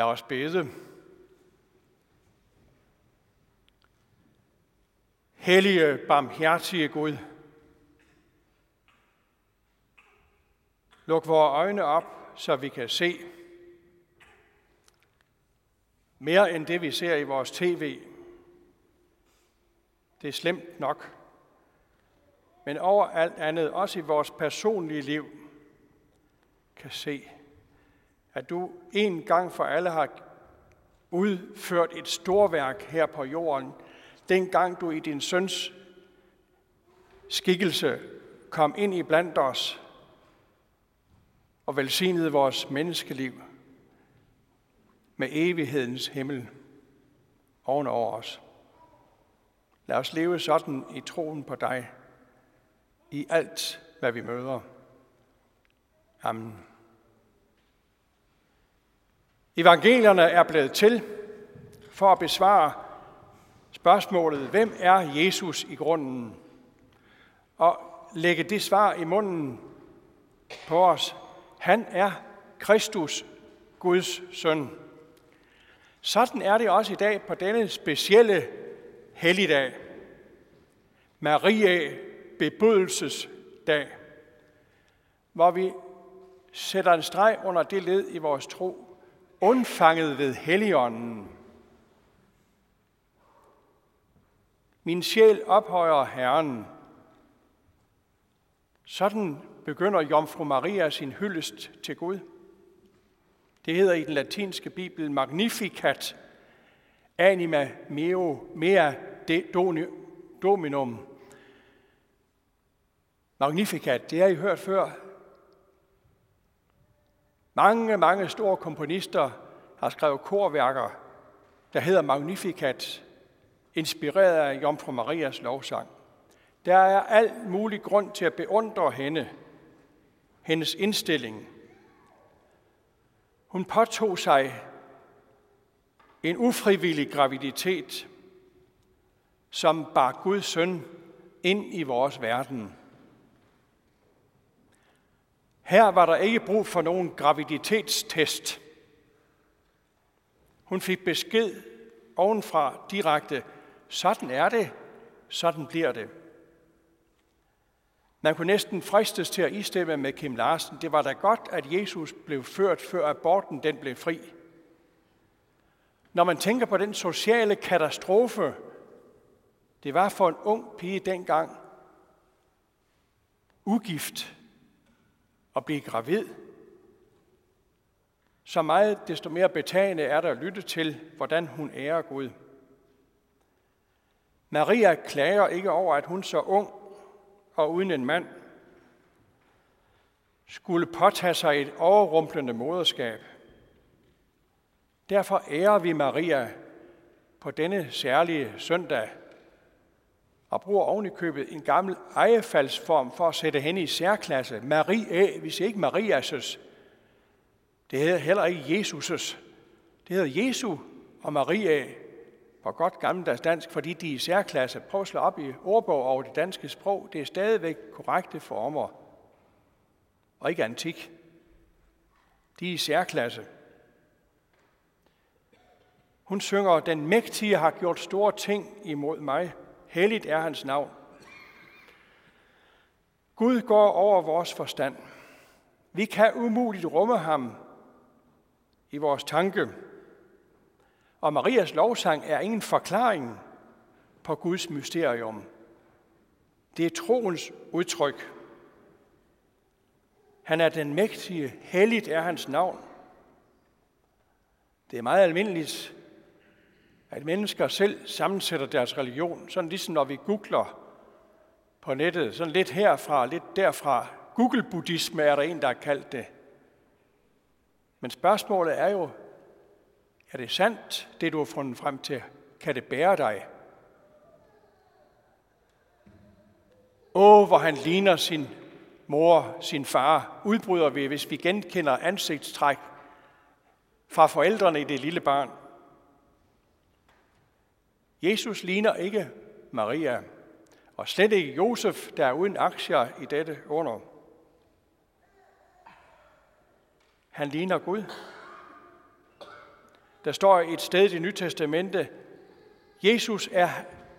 Lad os bede. Hellige, barmhjertige Gud, luk vores øjne op, så vi kan se mere end det, vi ser i vores tv. Det er slemt nok. Men over alt andet, også i vores personlige liv, kan se, at du en gang for alle har udført et storværk her på jorden, dengang du i din søns skikkelse kom ind i blandt os og velsignede vores menneskeliv med evighedens himmel ovenover os. Lad os leve sådan i troen på dig, i alt, hvad vi møder. Amen. Evangelierne er blevet til for at besvare spørgsmålet, hvem er Jesus i grunden? Og lægge det svar i munden på os. Han er Kristus, Guds søn. Sådan er det også i dag på denne specielle helligdag. Maria bebudelsesdag, hvor vi sætter en streg under det led i vores tro, undfanget ved Helligånden. Min sjæl ophøjer Herren. Sådan begynder Jomfru Maria sin hyldest til Gud. Det hedder i den latinske bibel Magnificat, anima meo mea de dominum. Magnificat, det har I hørt før. Mange, mange store komponister har skrevet korværker, der hedder Magnificat, inspireret af Jomfru Marias lovsang. Der er al mulig grund til at beundre hende, hendes indstilling. Hun påtog sig en ufrivillig graviditet, som bar Guds søn ind i vores verden. Her var der ikke brug for nogen graviditetstest. Hun fik besked ovenfra direkte, sådan er det, sådan bliver det. Man kunne næsten fristes til at istemme med Kim Larsen. Det var da godt, at Jesus blev ført, før aborten den blev fri. Når man tænker på den sociale katastrofe, det var for en ung pige dengang, ugift, at blive gravid. Så meget desto mere betagende er der at lytte til, hvordan hun ærer Gud. Maria klager ikke over, at hun så ung og uden en mand skulle påtage sig et overrumplende moderskab. Derfor ærer vi Maria på denne særlige søndag og bruger ovenikøbet en gammel ejefaldsform for at sætte hende i særklasse. Maria, hvis øh, ikke Marias' det hedder heller ikke Jesus'. Det hedder Jesu og Maria på godt gammeldags dansk, fordi de er i særklasse. Prøv at slå op i ordbog over det danske sprog. Det er stadigvæk korrekte former, og ikke antik. De er i særklasse. Hun synger, den mægtige har gjort store ting imod mig. Helligt er hans navn. Gud går over vores forstand. Vi kan umuligt rumme ham i vores tanke. Og Marias lovsang er ingen forklaring på Guds mysterium. Det er troens udtryk. Han er den mægtige, helligt er hans navn. Det er meget almindeligt at mennesker selv sammensætter deres religion, sådan ligesom når vi googler på nettet, sådan lidt herfra, lidt derfra. Google-buddhisme er der en, der har kaldt det. Men spørgsmålet er jo, er det sandt, det du har fundet frem til? Kan det bære dig? Åh, hvor han ligner sin mor, sin far, udbryder vi, hvis vi genkender ansigtstræk fra forældrene i det lille barn. Jesus ligner ikke Maria, og slet ikke Josef, der er uden aktier i dette under. Han ligner Gud. Der står et sted i det nye testamente, Jesus er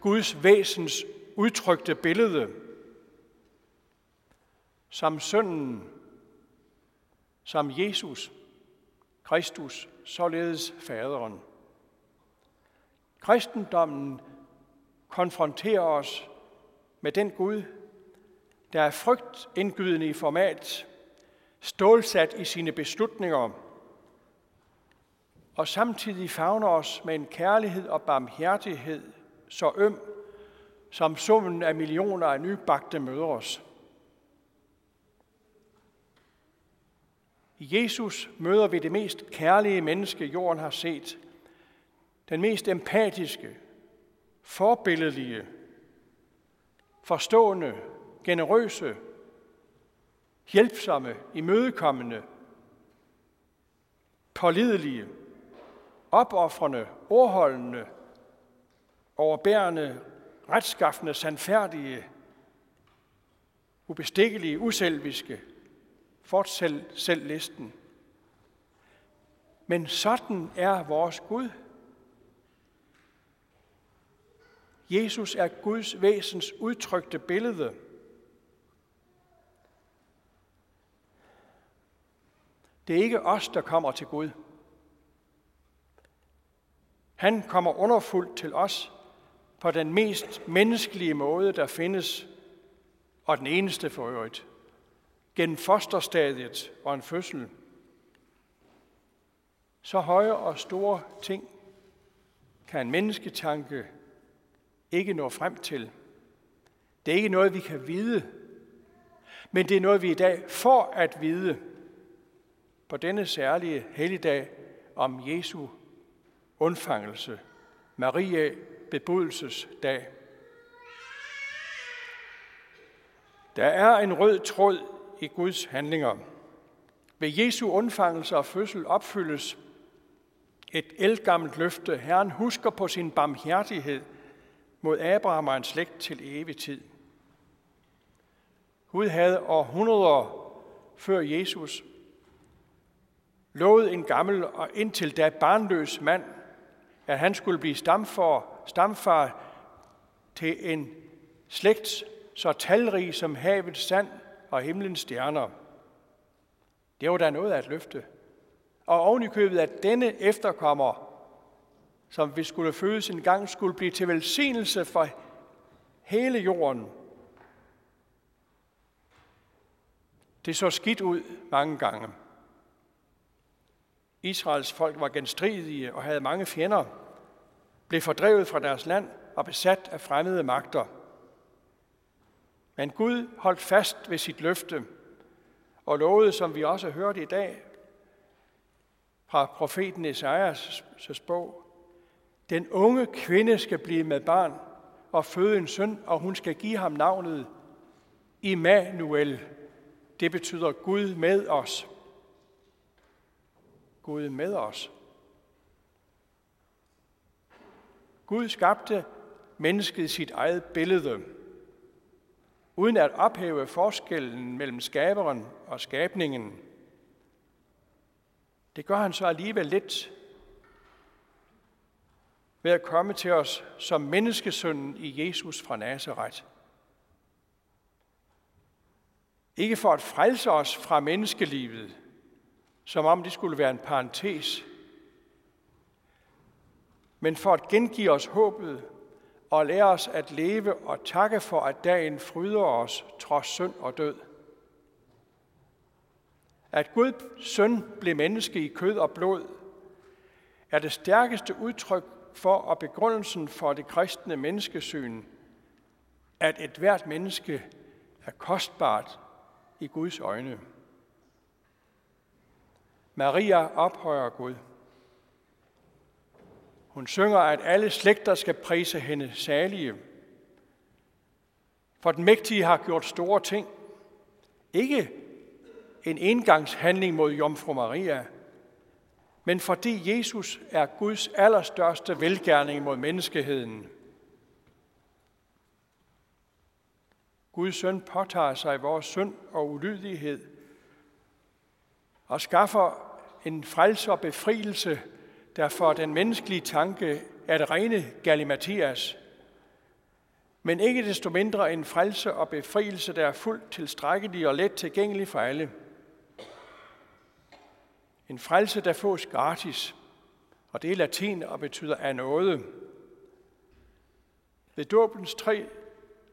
Guds væsens udtrykte billede. Som sønnen, som Jesus, Kristus, således faderen. Kristendommen konfronterer os med den Gud, der er frygtindgydende i format, stålsat i sine beslutninger, og samtidig favner os med en kærlighed og barmhjertighed, så øm, som summen af millioner af nybagte møder os. I Jesus møder vi det mest kærlige menneske, jorden har set. Den mest empatiske, forbilledlige, forstående, generøse, hjælpsomme, imødekommende, pålidelige, opoffrende, ordholdende, overbærende, retskaffende, sandfærdige, ubestikkelige, uselviske, fortsæt selv listen. Men sådan er vores Gud. Jesus er Guds væsens udtrykte billede. Det er ikke os, der kommer til Gud. Han kommer underfuldt til os på den mest menneskelige måde, der findes, og den eneste for øvrigt, gennem fosterstadiet og en fødsel. Så høje og store ting kan en mennesketanke ikke når frem til. Det er ikke noget, vi kan vide, men det er noget, vi i dag får at vide på denne særlige helligdag om Jesu undfangelse, Maria bebudelsesdag. Der er en rød tråd i Guds handlinger. Ved Jesu undfangelse og fødsel opfyldes et elgammelt løfte. Herren husker på sin barmhjertighed mod Abraham og en slægt til evig tid. Gud havde århundreder før Jesus lovet en gammel og indtil da barnløs mand at han skulle blive stamfar, stamfar til en slægt så talrig som havets sand og himlens stjerner. Det var da noget at et løfte. Og oven i købet, at denne efterkommer, som vi skulle fødes en gang, skulle blive til velsignelse for hele jorden. Det så skidt ud mange gange. Israels folk var genstridige og havde mange fjender, blev fordrevet fra deres land og besat af fremmede magter. Men Gud holdt fast ved sit løfte og lovede, som vi også hørte i dag fra profeten Esajas bog, den unge kvinde skal blive med barn og føde en søn, og hun skal give ham navnet Immanuel. Det betyder Gud med os. Gud med os. Gud skabte mennesket i sit eget billede, uden at ophæve forskellen mellem skaberen og skabningen. Det gør han så alligevel lidt ved at komme til os som menneskesønnen i Jesus fra Nazareth. Ikke for at frelse os fra menneskelivet, som om det skulle være en parentes, men for at gengive os håbet og lære os at leve og takke for, at dagen fryder os trods synd og død. At Guds søn blev menneske i kød og blod, er det stærkeste udtryk for og begrundelsen for det kristne menneskesyn, at et hvert menneske er kostbart i Guds øjne. Maria ophøjer Gud. Hun synger, at alle slægter skal prise hende salige. For den mægtige har gjort store ting. Ikke en engangshandling mod Jomfru Maria, men fordi Jesus er Guds allerstørste velgærning mod menneskeheden. Guds søn påtager sig vores synd og ulydighed og skaffer en frelse og befrielse der for den menneskelige tanke er det rene galimatias, men ikke desto mindre en frelse og befrielse, der er fuldt tilstrækkelig og let tilgængelig for alle. En frelse, der fås gratis, og det er latin og betyder af noget. Ved dåbens tre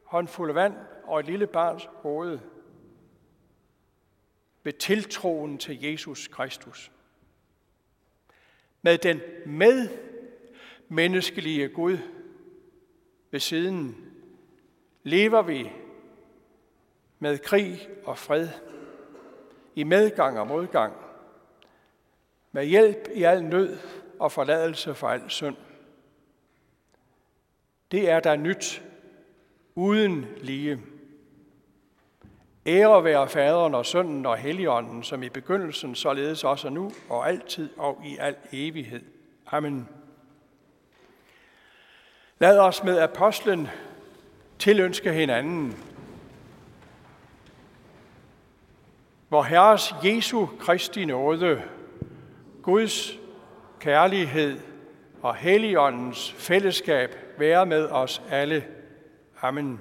håndfulde vand og et lille barns hoved. Ved tiltroen til Jesus Kristus. Med den med menneskelige Gud ved siden lever vi med krig og fred, i medgang og modgang, med hjælp i al nød og forladelse for al synd. Det er der nyt, uden lige. Ære være faderen og sønnen og helligånden, som i begyndelsen, således også nu og altid og i al evighed. Amen. Lad os med apostlen tilønske hinanden. Vor Herres Jesu Kristi nåde, Guds kærlighed og Helligåndens fællesskab være med os alle. Amen.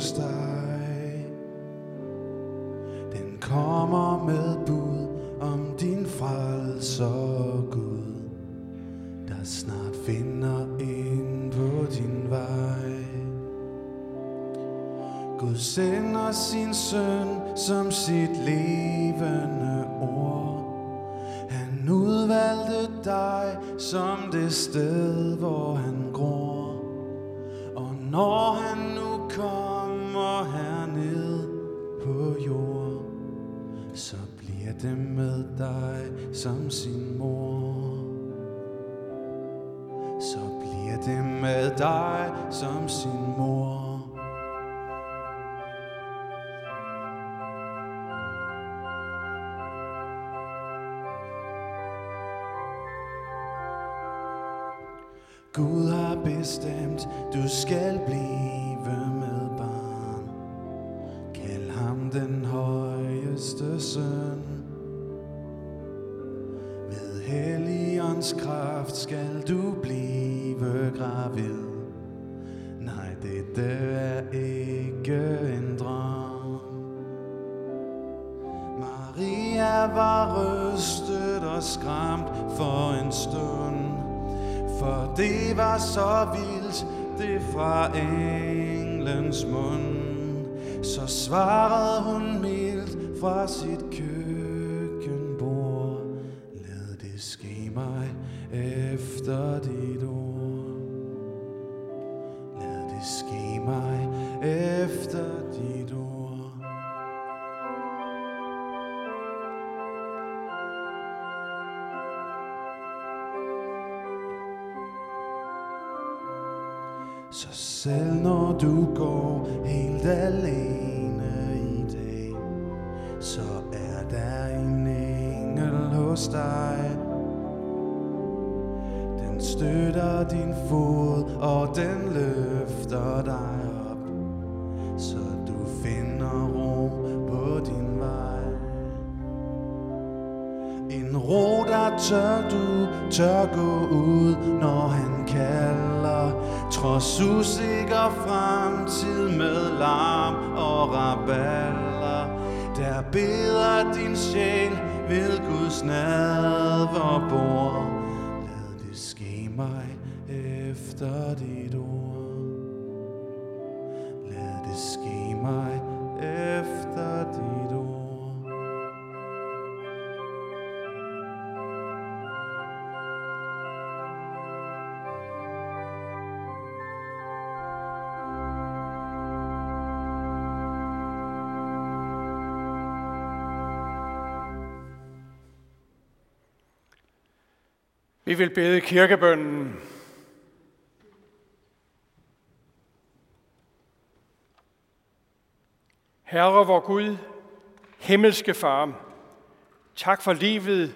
Hos dig. Den kommer med bud om din frelser Gud, der snart finder ind på din vej. Gud sender sin søn som sit levende ord udvalgte dig som det sted, hvor han gror. Og når han nu kommer herned på jord, så bliver det med dig som sin mor. Så bliver det med dig som sin mor. Gud har bestemt, du skal blive vildt, det fra englens mund. Så svarede hun mildt fra sit køkkenbord. Lad det ske mig efter dit Så selv når du går helt alene i dag, så er der en engel hos dig. Den støtter din fod, og den løfter dig op, så du finder ro på din vej. En ro, der tør du tør gå ud, når Trods usikker fremtid med larm og raballer. Der beder din sjæl ved Guds nadver Lad det ske mig efter dit ord. Lad det ske mig Vi vil bede kirkebønnen. Herre vor Gud, himmelske Far, tak for livet,